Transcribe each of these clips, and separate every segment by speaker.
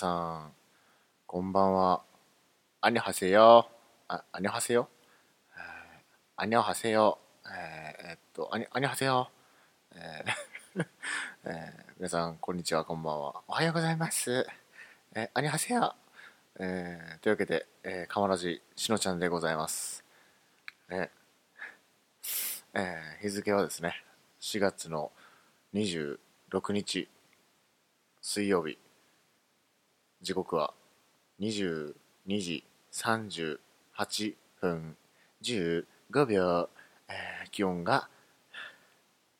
Speaker 1: さん、こんばんは。アニョハセヨ。あ、アニョハセヨえーアニョハセヨ。えーえっと、アニアニョハセヨ。えー えー皆さん、こんにちは、こんばんは。おはようございます。えーアニョハセヨ。えーというわけで、えー、かまらじしのちゃんでございます。ねえー 日付はですね、4月の26日、水曜日、時刻は22時38分15秒、えー気温が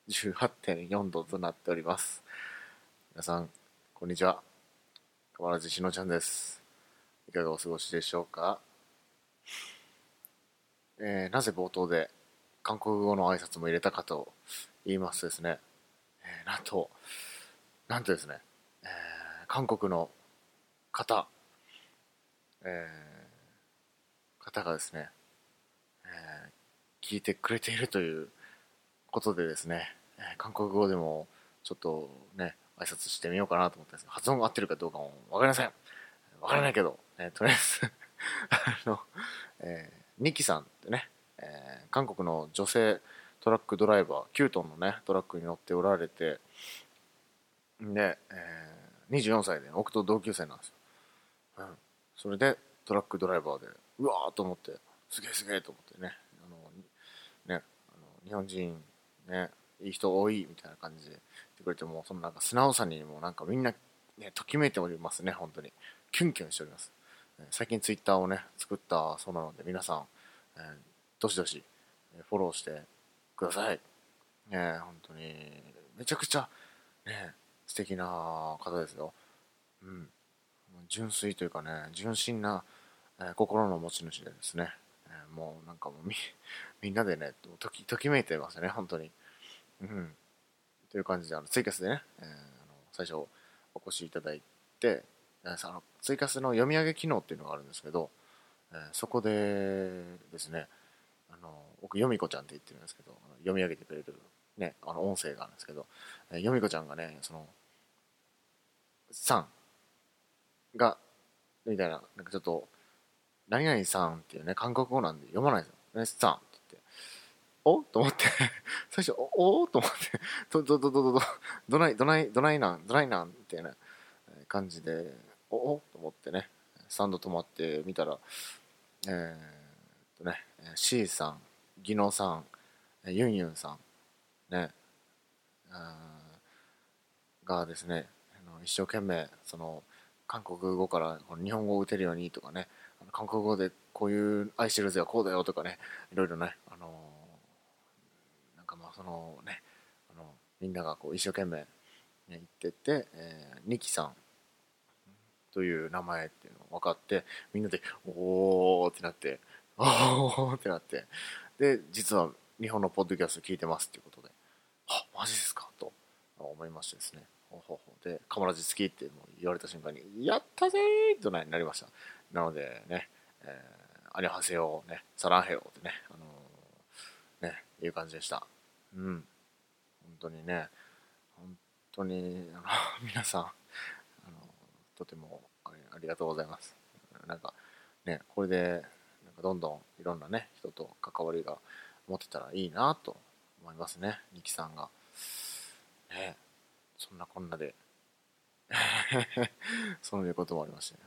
Speaker 1: 18.4度となっております。皆さんこんにちは。変わらずしのちゃんです。いかがお過ごしでしょうか、えーなぜ冒頭で韓国語の挨拶も入れたかと言いますとですね、えーなんとなんとですね、えー韓国の方、えー方がですね、えー聞いてくれているということでですね、えー韓国語でもちょっとね、挨拶してみようかなと思ったんですが、発音が合ってるかどうかもわかりません。わからないけど、えーとりあえず あの、えーニキさんってね、えー韓国の女性トラックドライバー、9トンのね、トラックに乗っておられて、で、えー24歳で僕と同級生なんですよ。うん、それでトラックドライバーでうわーと思ってすげえすげえと思ってね。あのねあの日本人ねいい人多いみたいな感じで言ってくれてもそのなんか素直さにもなんかみんな、ね、ときめいておりますね本当に。キュンキュンしております。えー最近ツイッターをね作ったそうなので皆さん、えーどしどしフォローしてください。ね本当にめちゃくちゃね素敵な方ですよ。うん。純粋というかね純真な、え心の持ち主でですね、えもうなんかもうみ みんなでねときときめいてますよね本当に。うん。という感じであのツイキャスでね、えーあの最初お越しいただいて、えーあのツイキャスの読み上げ機能っていうのがあるんですけど、えーそこでですねあの僕よみこちゃんって言ってるんですけど読み上げてくれるねあの音声があるんですけど、えーよみこちゃんがねそのさんが、みたいな、なんかちょっと、何々さんっていうね、韓国語なんで読まないですよ。ね、さんって言って。お？と思って、最初、お？お？と思って、ど、ど、ど、ど、ど、ど、どない、どない、どないなん、どないなん、みたいなえ感じで、お？お？と思ってね、スタンド止まってみたら、えーっとね、C さん、ギノさん、ユンユンさん、ね、がですね、一生懸命、その、韓国語から日本語を打てるようにとかね、韓国語でこういう愛してるぜはこうだよとかね、いろいろね、あのなんかまあそのね、あのみんながこう一生懸命、ね、言ってて、えー、ニキさんという名前っていうの分かって、みんなで、おーってなって、おーってなって、で、実は日本のポッドキャスト聞いてますっていうことで、あ、マジですかと思いましてですね。で、カマラジ好きって言われた瞬間に、やったぜーとなりました。なのでね、えー、アニョハセヨね、サランヘヨってね、あのーね、いう感じでした。うん。本当にね、本当に、あの、皆さん、あの、とてもありがとうございます。なんか、ね、これで、なんかどんどんいろんなね、人と関わりが持ってたらいいなと思いますね、ニキさんが。ね、そんなこんなで、そういうこともありましたね。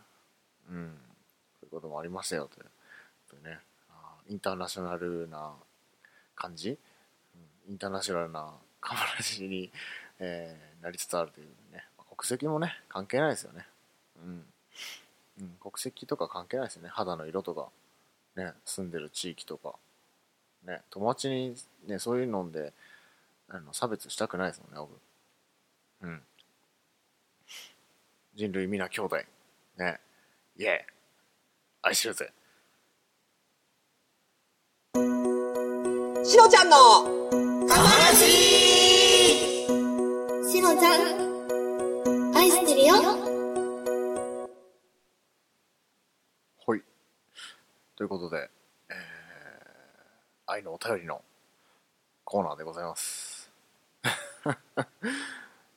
Speaker 1: うん。そういうこともありましたよという。とね、あインターナショナルな感じ、うん、インターナショナルなカマラジに、えーなりつつあるというね、国籍もね、関係ないですよね。うん。うん、国籍とか関係ないですよね。肌の色とか、ね、住んでる地域とか。ね、友達にね、そういうので、あの差別したくないですもんね、僕。うん。人類皆兄弟。ね。イエー愛してるぜ。
Speaker 2: しのちゃんの話
Speaker 3: しのちゃん、愛してるよ。
Speaker 1: はい。ということで、えー、愛のお便りのコーナーでございます。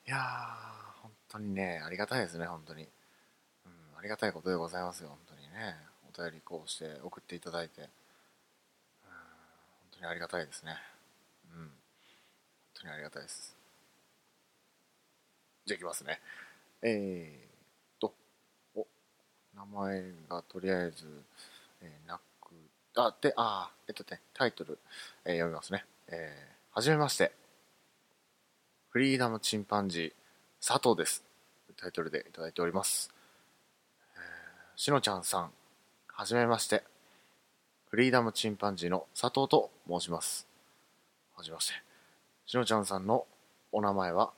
Speaker 1: いやー、本当にね、ありがたいですね、本当に。うん、ありがたいことでございますよ、本当にね。お便りこうして送っていただいて、うん、本当にありがたいですね。うん、本当にありがたいです。じゃあいきますね。えーっと、お、名前がとりあえず、えーなく、あ、で、あ、えっとね、タイトル、えー読みますね。えーはじめまして。フリーダムチンパンジー、佐藤です。タイトルでいただいております。えしのちゃんさん、はじめまして。フリーダムチンパンジーの佐藤と申します。はじめまして。しのちゃんさんのお名前は、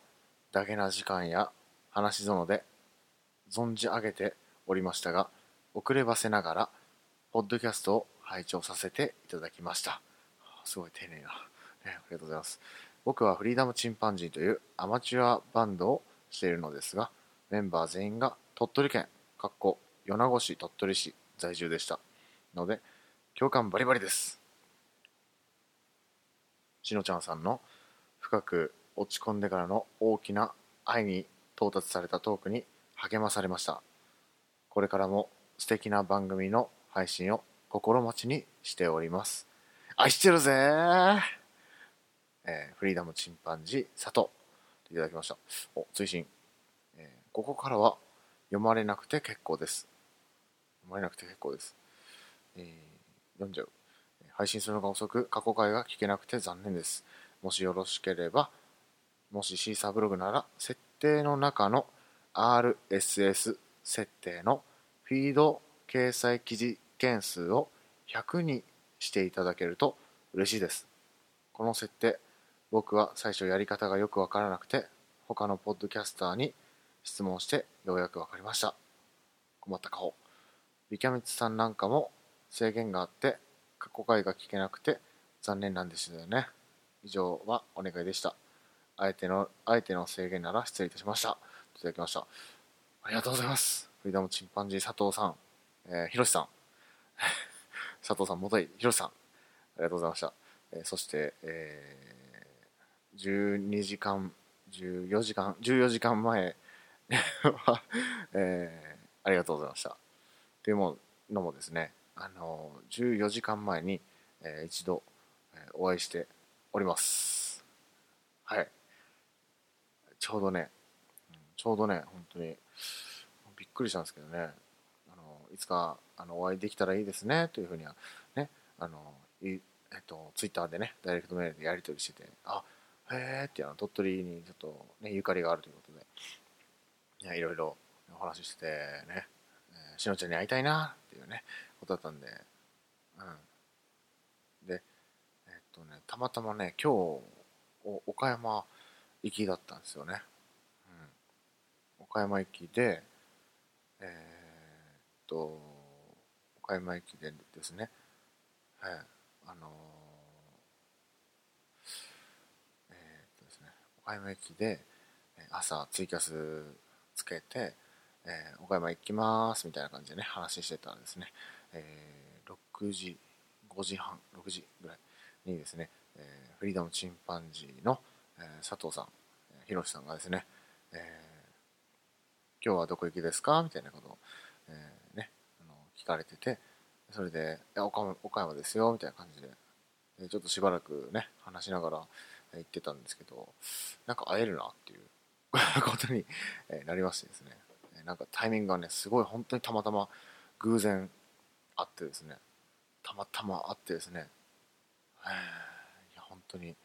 Speaker 1: ダゲな時間や話し園で存じ上げておりましたが、遅ればせながら、ポッドキャストを拝聴させていただきました。すごい丁寧な。ね、ありがとうございます。僕はフリーダムチンパンジーというアマチュアバンドをしているのですが、メンバー全員が鳥取県、かっこ米子市鳥取市在住でした。ので、共感バリバリです。しのちゃんさんの深く落ち込んでからの大きな愛に到達されたトークに励まされました。これからも素敵な番組の配信を心待ちにしております。愛してるぜえーフリーダムチンパンジー佐藤いただきました。お、追伸。えーここからは読まれなくて結構です。読まれなくて結構です。えー読んじゃう。配信するのが遅く、過去回が聞けなくて残念です。もしよろしければ、もしシーサーブログなら、設定の中の RSS 設定のフィード掲載記事件数を100にしていただけると嬉しいです。この設定、僕は最初やり方がよくわからなくて、他のポッドキャスターに質問してようやくわかりました。困った顔。ビキャミツさんなんかも制限があって、過去回が聞けなくて残念なんですよね。以上はお願いでした。あえての、あえての制限なら失礼いたしました。いただきました。ありがとうございます。フリーダムチンパンジー佐藤さん、えー、ひろしさん、佐藤さん、元井ひろしさん、ありがとうございました。えーそして、えー12時間、14時間、14時間前 は、えーありがとうございました。というのもですね、あの14時間前に、えー一度、えーお会いしております。はい。ちょうどね、ちょうどね、本当に、びっくりしたんですけどね、あのいつかあのお会いできたらいいですね、というふうには、ね、あのいえっと、ツイッターでね、ダイレクトメールでやり取りしてて、あへーって、あの鳥取にちょっと、ね、ゆかりがあるということで、いやいろいろお話ししてね、えーしのちゃんに会いたいなっていうね、ことだったんで、うん。で、えっとね、たまたまね、今日、お岡山行きだったんですよね。うん。岡山行きで、えーっと、岡山駅でですね、はい、あのーえーっとですね、岡山駅で、朝ツイキャスつけて、えー岡山行きますみたいな感じでね、話してたらですね、えー6時、5時半、6時ぐらいにですね、えーフリーダムチンパンジーの、えー佐藤さん、ひろしさんがですね、えー今日はどこ行きですかみたいなことを、えーね、あの聞かれてて、それで、岡山岡山ですよ、みたいな感じで、でちょっとしばらくね、話しながらえー行ってたんですけど、なんか会えるなっていう ことになりましてですね、えなんかタイミングがね、すごい本当にたまたま偶然あってですね、たまたまあってですね、えいや、本当に、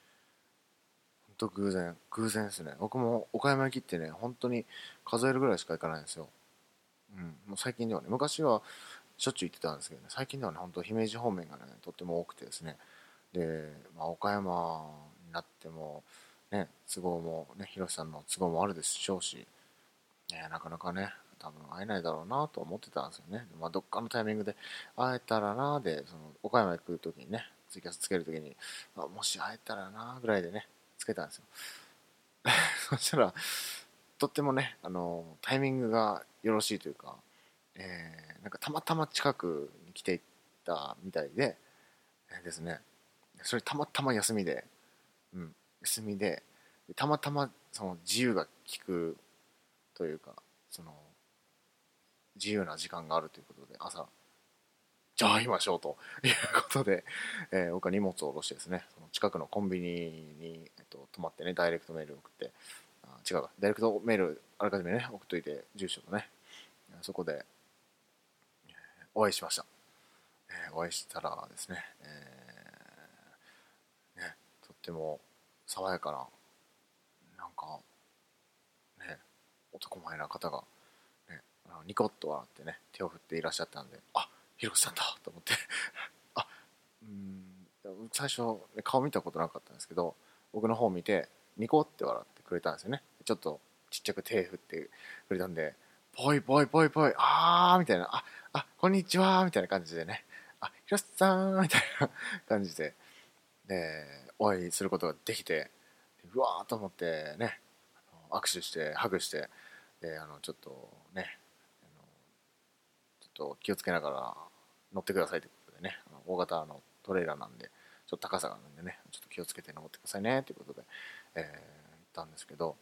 Speaker 1: 本当偶然、偶然ですね。僕も岡山駅ってね、本当に数えるぐらいしか行かないんですよ。うん、もう最近ではね、昔はしょっちゅう行ってたんですけどね、最近ではね、本当姫路方面がね、とっても多くてですね、で、まあ、岡山なっても、ね、都合も、ね、広瀬さんの都合もあるでしょうし、ね、なかなかね、多分会えないだろうなと思ってたんですよね。まあ、どっかのタイミングで会えたらなで、その岡山行く時にね、ツイキャスつけるときに、あもし会えたらなぐらいでねつけたんですよ そしたらとってもねあのタイミングがよろしいというか、えー、なんかたまたま近くに来ていたみたいで、えー、ですねそれたまたま休みで、うん、休みでたまたまその自由が利くというかその自由な時間があるということで朝じゃあ会いましょうということで、えー、僕は荷物を下ろしてですねその近くのコンビニに、えっと、泊まってねダイレクトメール送ってあ違うわダイレクトメールあらかじめね送っといて住所とねそこで、えー、お会いしました、えー、お会いしたらですね,、えー、っても爽やかななんかね男前な方が、ね、ニコッと笑ってね手を振っていらっしゃったんであヒロさんだと思って。あうん最初顔見たことなかったんですけど僕の方を見てニコって笑ってくれたんですよね。ちょっとちっちゃく手振ってくれたんでぽいぽいぽいぽいあーみたいなああこんにちはみたいな感じでね。あヒロさんみたいな感じで。でお会いすることができてうわーと思ってね握手してハグしてであのちょっとねちょっと気をつけながら乗ってくださいということでね大型のトレーラーなんでちょっと高さがあるんでねちょっと気をつけて登ってくださいねということで、えー、言ったんですけど、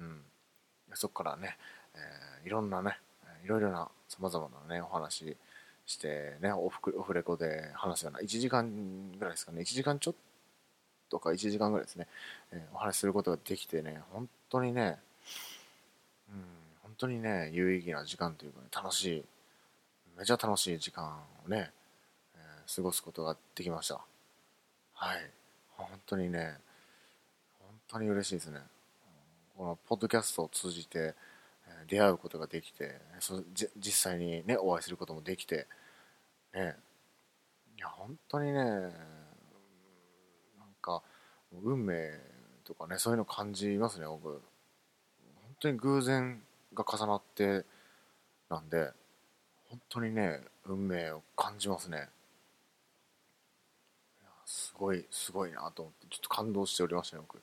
Speaker 1: うん、そこからね、えー、いろんなねいろいろなさまざまなねお話してねオフオフレコで話すような1時間ぐらいですかね1時間ちょっととか1時間ぐらいですね、えー、お話しすることができてね本当にねうん本当にね有意義な時間というかね楽しいめちゃ楽しい時間をね、えー、過ごすことができました。はい。本当にね本当に嬉しいですね。このポッドキャストを通じて出会うことができてそ実際にねお会いすることもできてねいや本当にね運命とかねそういうの感じますね僕。本当に偶然が重なってなんで本当にね運命を感じますね。すごいすごいなと思ってちょっと感動しておりましたね僕。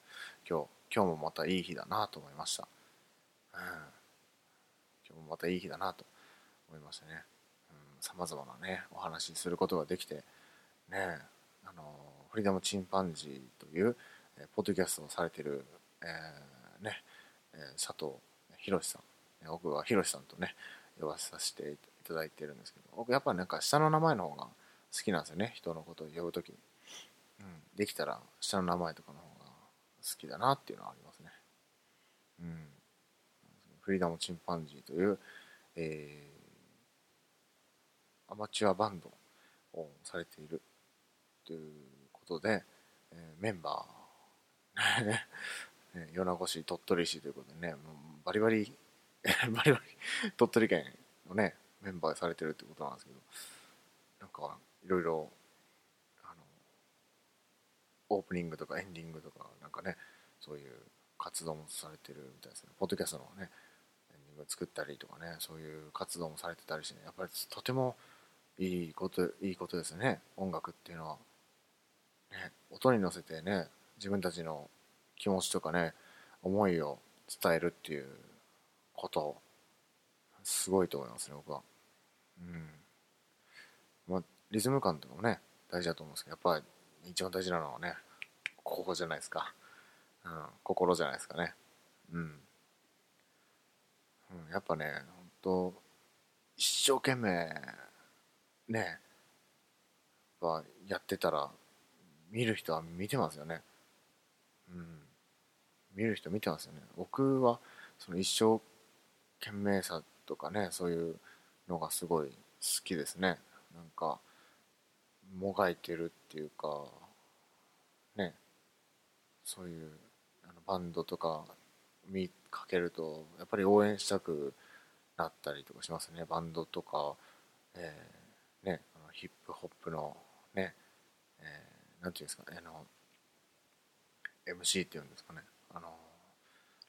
Speaker 1: 今日今日もまたいい日だなと思いました、うん、今日もまたいい日だなと思いましたね。さまざまなねお話しすることができてねあのフリーダムチンパンジーという、えー、ポッドキャストをされてる、えー、ね、えー、佐藤博さん。僕は博さんとね呼ばさせていただいてるんですけど僕やっぱなんか下の名前の方が好きなんですよね。人のことを呼ぶ時に、うん、できたら下の名前とかの方が好きだなっていうのはありますね。うん。フリーダムチンパンジーという、えー、アマチュアバンドをされているということで、えー、メンバー。ね、米子市鳥取市ということでねバリバリ バリバリ鳥取県のねメンバーされてるってことなんですけどなんかいろいろあのオープニングとかエンディングとかなんかねそういう活動もされてるみたいですね。ポッドキャストのねエンディング作ったりとかねそういう活動もされてたりして、ね、やっぱりとてもいいこといいことですね。音楽っていうのは、ね、音に乗せてね自分たちの気持ちとかね思いを伝えるっていうことすごいと思いますね僕は。うん。まあ、リズム感とかもね大事だと思うんですけどやっぱり一番大事なのはねここじゃないですか、うん、心じゃないですかね。うん、うん、やっぱね本当一生懸命ねややってたら見る人は見てますよね。うん。見る人見てますよね。僕はその一生懸命さとかねそういうのがすごい好きですね。なんかもがいてるっていうかね。そういうあのバンドとか見かけるとやっぱり応援したくなったりとかしますね。バンドとか、えー、ね。あのヒップホップのね、えー、なんていうんですかねあの MC っていうんですかねあの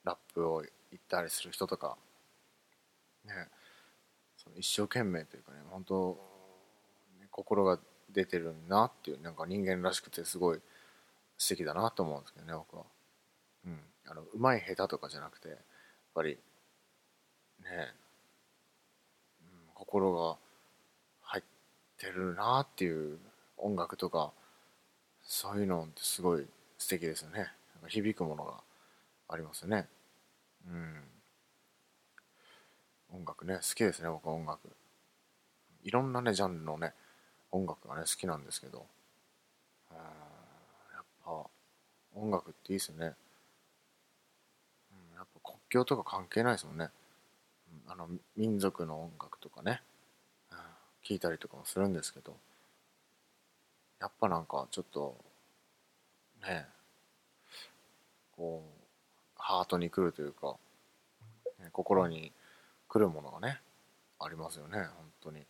Speaker 1: ラップを言ったりする人とかねその一生懸命というかね本当、ね、心が出てるなっていうなんか人間らしくてすごい素敵だなと思うんですけどね僕は。うん。あのうまい下手とかじゃなくてやっぱりね、うん、心が入ってるなっていう音楽とかそういうのってすごい素敵ですよね。なんか響くものがありますよね。うん。音楽ね好きですね僕は音楽。いろんなねジャンルのね音楽がね好きなんですけど。やっぱ音楽っていいですよね、うん、やっぱ国境とか関係ないですもんね、うん、あの民族の音楽とかね、うん、聞いたりとかもするんですけど。やっぱなんかちょっとねこうハートに来るというか、ね、心に来るものがねありますよね本当に。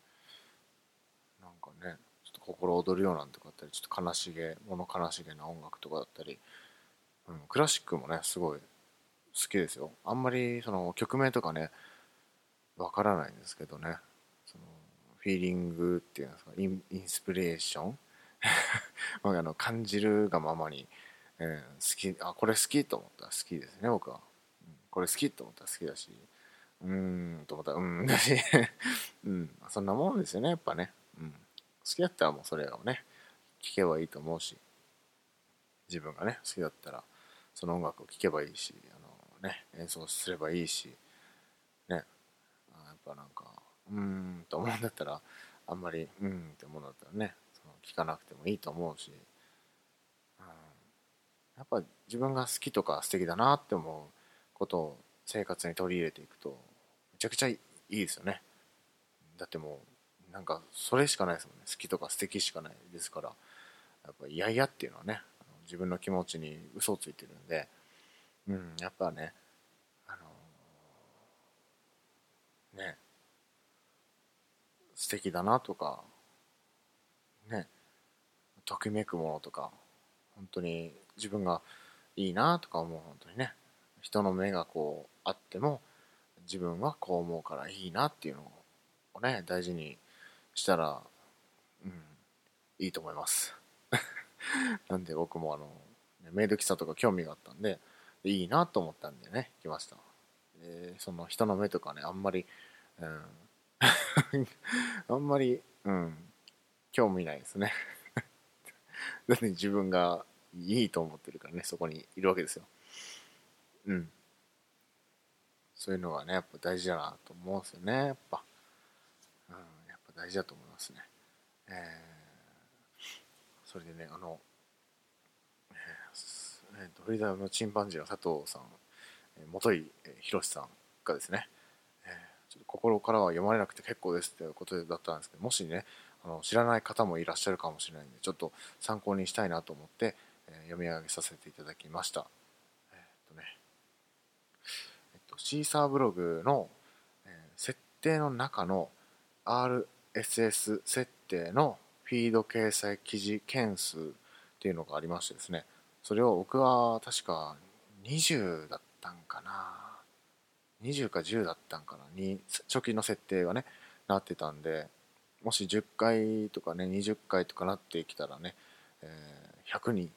Speaker 1: なんかねちょっと心躍るようなんとかあったりちょっと悲しげ物悲しげな音楽とかだったり、うん、クラシックもねすごい好きですよ。あんまりその曲名とかねわからないんですけどね。そのフィーリングっていうんですかインインスピレーション あの感じるがままに、えー、好きあこれ好きと思った。ら好きですね僕は、うん、これ好きと思ったら好きだし。うーんと思った。らうんだし。うんそんなもんですよねやっぱね、うん、好きだったらもうそれをね聴けばいいと思うし。自分がね好きだったらその音楽を聴けばいいしあの、ね、演奏すればいいし。ね。やっぱなんかうーんと思うんだったらあんまりうんって思うんだったらね。聞かなくてもいいと思うし、うん、やっぱ自分が好きとか素敵だなって思うことを生活に取り入れていくとめちゃくちゃいいですよね。だってもうなんかそれしかないですもんね。好きとか素敵しかないですから。やっぱ嫌々っていうのはね自分の気持ちに嘘をついてるんで。うんやっぱねあのー、ね素敵だなとかねときめくものとか本当に自分がいいなとか思う本当にね。人の目がこうあっても自分はこう思うからいいなっていうのをね大事にしたらうんいいと思います。なんで僕もあのメイド喫茶とか興味があったんでいいなと思ったんでね来ました。でその人の目とかねあんまりうん あんまりうん興味ないですね。だって自分がいいと思ってるからねそこにいるわけですよ。うん。そういうのがねやっぱ大事だなと思うんですよねやっぱ。うんやっぱ大事だと思いますね。えー、それでねあの、えー、ドリダムのチンパンジーの佐藤さん元井宏さんがですね、えー、ちょっと心からは読まれなくて結構ですっていうことだったんですけどもしねあの知らない方もいらっしゃるかもしれないんでちょっと参考にしたいなと思って、えー、読み上げさせていただきました。えー、っとね。えっとシーサーブログの、えー、設定の中の RSS 設定のフィード掲載記事件数っていうのがありましてですねそれを僕は確か20だったんかな。20か10だったんかな。に初期の設定がねなってたんでもし10回とかね20回とかなってきたらね、えー、100に、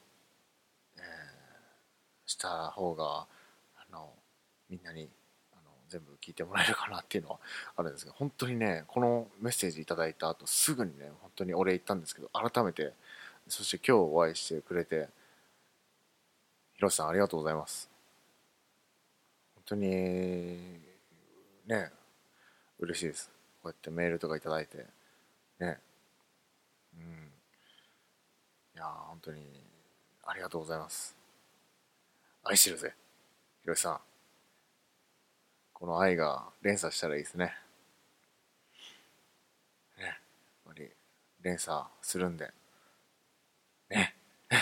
Speaker 1: えー、した方があのみんなにあの全部聞いてもらえるかなっていうのはあるんですけど本当にねこのメッセージいただいた後すぐにね本当にお礼言ったんですけど改めてそして今日お会いしてくれてひろしさんありがとうございます。本当にね嬉しいです。こうやってメールとかいただいて。ね。うん。いや本当にありがとうございます。愛してるぜ。ひろしさん。この愛が連鎖したらいいですね。ね。やっぱり連鎖するんで。ね。やっ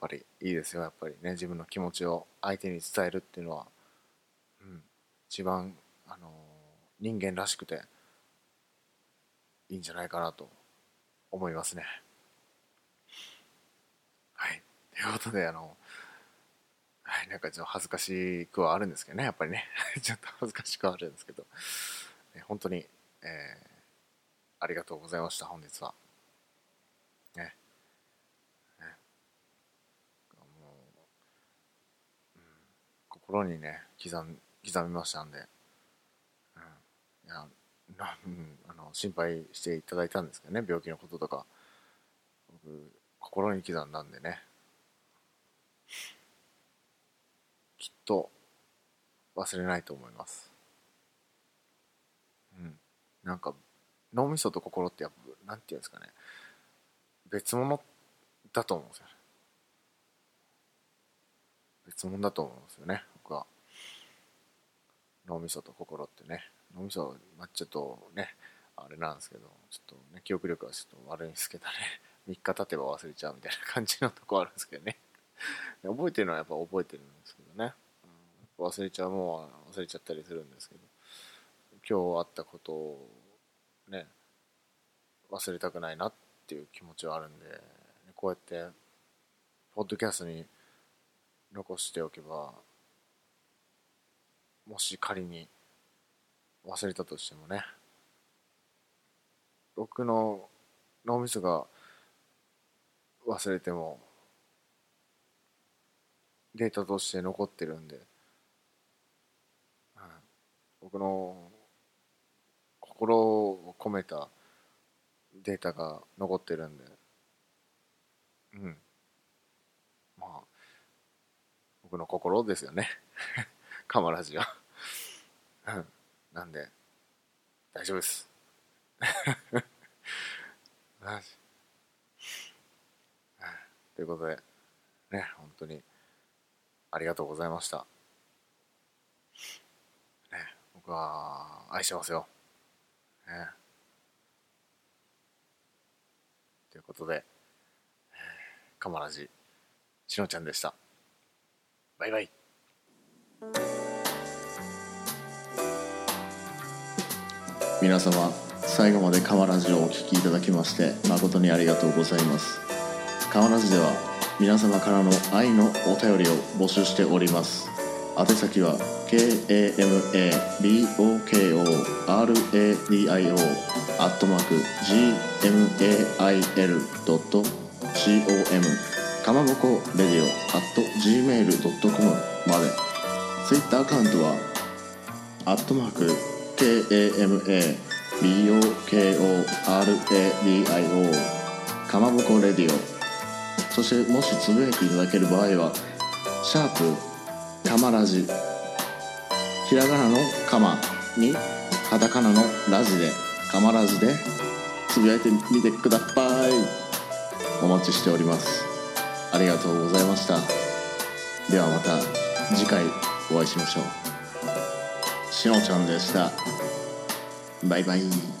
Speaker 1: ぱりいいですよ。やっぱりね自分の気持ちを相手に伝えるっていうのはうん。一番あの人間らしくていいんじゃないかなと思いますね。はい。ということで、あの、はい、なんかちょっと恥ずかしくはあるんですけどね、やっぱりね。ちょっと恥ずかしくはあるんですけど、ね、本当に、えー、ありがとうございました、本日は。ねねもう、うん、心にね刻ん刻みましたんで、あの心配していただいたんですけどね病気のこととか。僕心に刻んだんでね。きっと忘れないと思います。うん。なんか脳みそと心ってやっぱなんていうんですかね。別物だと思うんですよね。別物だと思うんですよね。僕は。脳みそと心ってね。脳みそまあちょっとねあれなんですけどちょっとね記憶力はちょっと悪いんですけどね 3日経てば忘れちゃうみたいな感じのとこあるんですけどね。覚えてるのはやっぱ覚えてるんですけどね、うん、忘れちゃうもんは忘れちゃったりするんですけど。今日あったことをね忘れたくないなっていう気持ちはあるんでこうやってポッドキャストに残しておけばもし仮に忘れたとしてもね。僕の脳みそが忘れてもデータとして残ってるんで、うん、僕の心を込めたデータが残ってるんで。うん。まあ僕の心ですよね カマラジは。うん。なんで大丈夫です。マジ。ということでね本当にありがとうございました。ね僕は愛してますよ。ね。ということで、カマラジ、しのちゃんでした。バイバイ。
Speaker 4: 皆様最後までカマラジをお聞きいただきまして誠にありがとうございます。カマラジでは皆様からの愛のお便りを募集しております。宛先は KAMABOKORADIO アットマーク gmail.com かまぼこレディオ at gmail.com まで。Twitter アカウントはアットマーク KAMABOKORADIO かまぼこレディオそしてもしつぶやいていただける場合はシャープかまラジひらがなのかまにカタカナのラジでかまラジでつぶやいてみてください。お待ちしております。ありがとうございました。ではまた次回お会いしましょう。しのちゃんでした。バイバイ。